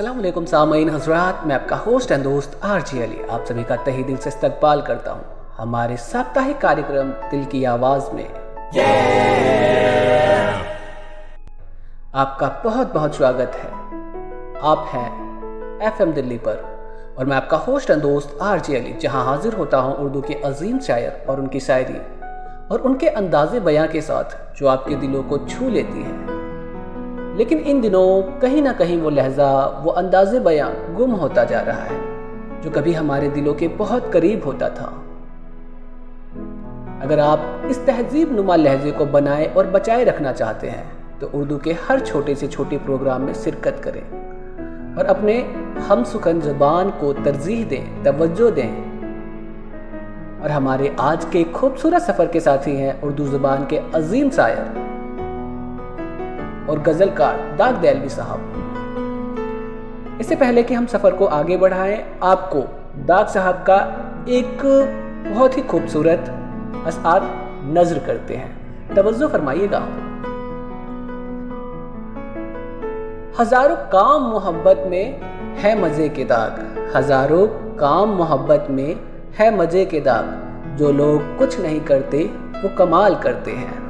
वालेकुम सामीन हजरात, मैं आपका होस्ट एंड दोस्त आर जी अली। आप सभी का तही दिल से इस्तकबाल करता हूँ। हमारे साप्ताहिक कार्यक्रम दिल की आवाज़ में। आपका बहुत बहुत स्वागत है। आप हैं एफ़ एम दिल्ली पर, और मैं आपका होस्ट एंड दोस्त आर जी अली, जहाँ हाजिर होता हूँ उर्दू के अजीम शायर और उनकी शायरी, और उनके अंदाजे बयां के साथ जो आपके दिलों को छू लेती है। लेकिन इन दिनों कहीं ना कहीं वो लहजा, वो अंदाज बयां गुम होता जा रहा है, जो कभी हमारे दिलों के बहुत करीब होता था। अगर आप इस तहजीब नुमा लहजे को बनाए और बचाए रखना चाहते हैं तो उर्दू के हर छोटे से छोटे प्रोग्राम में शिरकत करें और अपने हम सुखन जबान को तरजीह दें, तवज्जो दें। और हमारे आज के खूबसूरत सफ़र के साथी हैं उर्दू ज़ुबान के अजीम शायर। और गजलकार दाग दयालवी साहब। इससे पहले कि हम सफ़र को आगे बढ़ाएँ, आपको दाग साहब का एक बहुत ही खूबसूरत असार नज़र करते हैं। तवज्जो फरमाइएगा। हज़ारों काम मोहब्बत में है मज़े के दाग। हज़ारों काम मोहब्बत में है मज़े के दाग। जो लोग कुछ नहीं करते, वो कमाल करते हैं।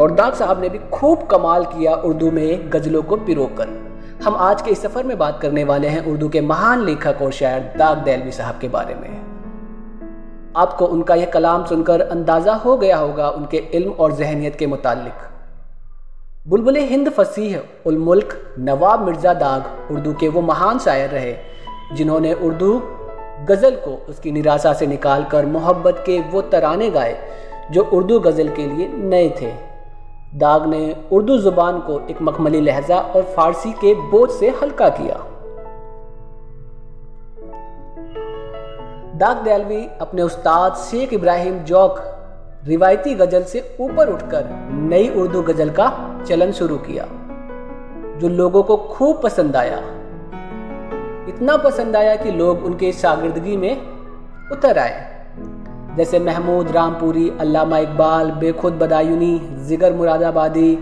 और दाग साहब ने भी खूब कमाल किया उर्दू में गजलों को पिरोकर। हम आज के इस सफ़र में बात करने वाले हैं उर्दू के महान लेखक और शायर दाग दैलवी साहब के बारे में। आपको उनका यह कलाम सुनकर अंदाज़ा हो गया होगा उनके इल्म और जहनीत के मुतालिक। बुलबुल हिंद फसीह उल मुल्क नवाब मिर्ज़ा दाग उर्दू के वो महान शायर रहे, जिन्होंने उर्दू गज़ल को उसकी निराशा से निकालकर मोहब्बत के वो तराने गाए, जो उर्दू गज़ल के लिए नए थे। दाग ने उर्दू ज़ुबान को एक मखमली लहजा और फारसी के बोझ से हल्का किया। दाग दयालवी अपने उस्ताद शेख इब्राहिम जौक रिवायती गज़ल से ऊपर उठकर नई उर्दू गज़ल का चलन शुरू किया, जो लोगों को खूब पसंद आया। इतना पसंद आया कि लोग उनके शागिर्दगी में उतर आए। जैसे महमूद, रामपुरी, अल्लामा इकबाल, बेखुद बदायूनी, जिगर मुरादाबादी,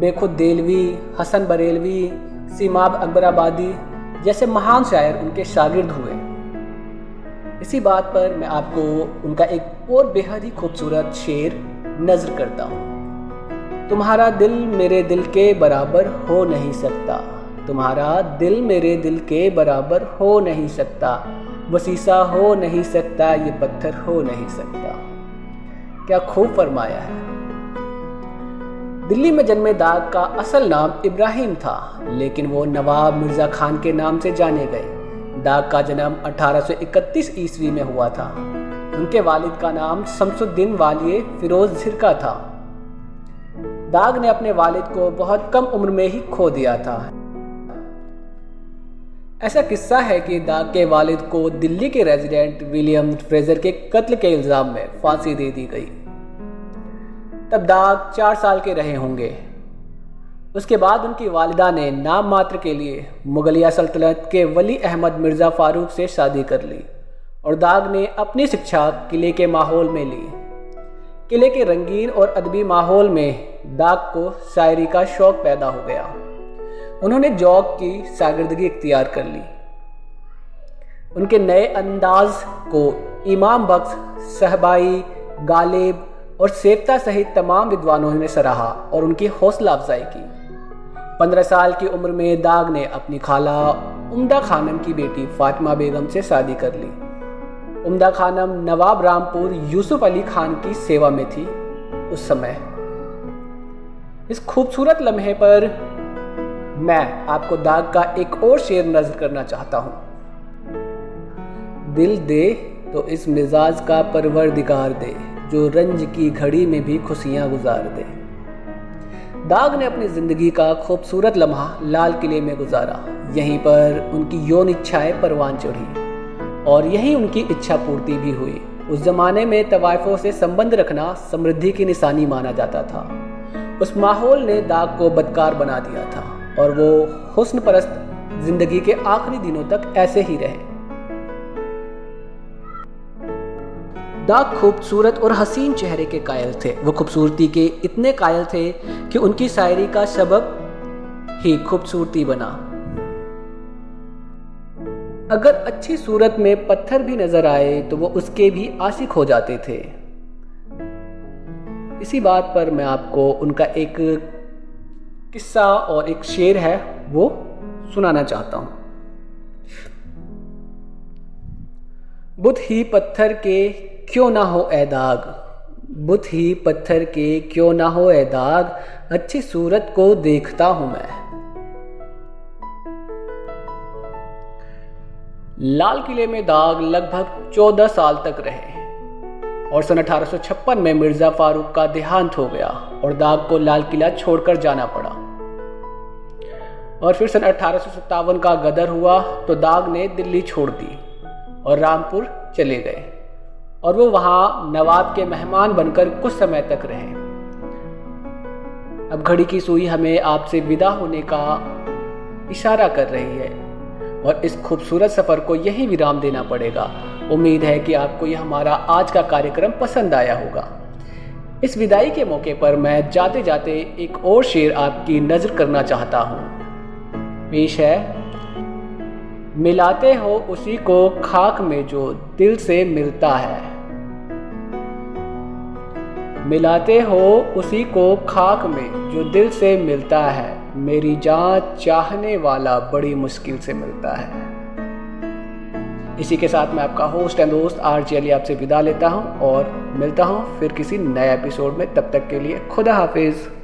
बेखुद देलवी, हसन बरेलवी, सीमाब अकबराबादी जैसे महान शायर उनके शागिर्द हुए। इसी बात पर मैं आपको उनका एक और बेहद ही खूबसूरत शेर नज़र करता हूँ। तुम्हारा दिल मेरे दिल के बराबर हो नहीं सकता। तुम्हारा दिल मेरे दिल के बराबर हो नहीं सकता। वसीसा हो नहीं सकता, ये पत्थर हो नहीं सकता। क्या खूब फरमाया है। दिल्ली में जन्मे दाग का असल नाम इब्राहिम था, लेकिन वो नवाब मिर्ज़ा खान के नाम से जाने गए। दाग का जन्म 1831 ईस्वी में हुआ था। उनके वालिद का नाम शमसुद्दीन वालिय फिरोज झिरका था। दाग ने अपने वालिद को बहुत कम उम्र में ही खो दिया था। ऐसा किस्सा है कि दाग के वालिद को दिल्ली के रेजिडेंट विलियम फ्रेजर के कत्ल के इल्ज़ाम में फांसी दे दी गई। तब दाग चार साल के रहे होंगे। उसके बाद उनकी वालिदा ने नाम मात्र के लिए मुगलिया सल्तनत के वली अहमद मिर्ज़ा फारूक से शादी कर ली और दाग ने अपनी शिक्षा किले के माहौल में ली। किले के रंगीन और अदबी माहौल में दाग को शायरी का शौक पैदा हो गया। उन्होंने जॉब की शागिर्दगी इख्तियार कर ली। उनके नए अंदाज को इमाम बख्श, सहबाई, गालिब और सेवता सहित तमाम विद्वानों ने सराहा और उनकी हौसला अफजाई की। पंद्रह साल की उम्र में दाग ने अपनी खाला उम्दा खानम की बेटी फातिमा बेगम से शादी कर ली। उमदा खानम नवाब रामपुर यूसुफ अली खान की सेवा में थी उस समय। इस खूबसूरत लम्हे पर मैं आपको दाग का एक और शेर नज़र करना चाहता हूँ। दिल दे तो इस मिजाज का परवर दिगार दे, जो रंज की घड़ी में भी खुशियाँ गुजार दे। दाग ने अपनी ज़िंदगी का खूबसूरत लम्हा लाल किले में गुजारा। यहीं पर उनकी यौन इच्छाएँ परवान चढ़ी, और यहीं उनकी इच्छा पूर्ति भी हुई। उस जमाने में तवायफों से संबंध रखना समृद्धि की निशानी माना जाता था। उस माहौल ने दाग को बदकार बना दिया था। और वो हुस्न परस्त ज़िंदगी के आखिरी दिनों तक ऐसे ही रहे। दाग खूबसूरत और हसीन चेहरे के कायल थे। वो खूबसूरती के इतने कायल थे कि उनकी शायरी का सबब ही खूबसूरती बना। अगर अच्छी सूरत में पत्थर भी नज़र आए तो वो उसके भी आशिक हो जाते थे। इसी बात पर मैं आपको उनका एक किस्सा और एक शेर है, वो सुनाना चाहता हूँ। बुध ही पत्थर के क्यों ना हो ऐदाग बुध ही पत्थर के क्यों ना हो ऐदाग अच्छी सूरत को देखता हूँ मैं। लाल किले में दाग लगभग 14 साल तक रहे। और सन 1856 में मिर्ज़ा फारूक का देहांत हो गया और दाग को लाल किला छोड़कर जाना पड़ा। और फिर सन अठारह सौ सत्तावन का गदर हुआ तो दाग ने दिल्ली छोड़ दी और रामपुर चले गए। और वो वहाँ नवाब के मेहमान बनकर कुछ समय तक रहे। अब घड़ी की सुई हमें आपसे विदा होने का इशारा कर रही है और इस खूबसूरत सफ़र को यही विराम देना पड़ेगा। उम्मीद है कि आपको यह हमारा आज का कार्यक्रम पसंद आया होगा। इस विदाई के मौके पर मैं जाते जाते एक और शेर आपकी नज़र करना चाहता हूँ। पेश है। मिलाते हो उसी को खाक में जो दिल से मिलता है। मिलाते हो उसी को खाक में जो दिल से मिलता है। मेरी जान चाहने वाला बड़ी मुश्किल से मिलता है। इसी के साथ मैं आपका होस्ट एंड दोस्त आर जी अली आपसे विदा लेता हूँ और मिलता हूँ फिर किसी नए एपिसोड में। तब तक के लिए खुदा हाफिज़।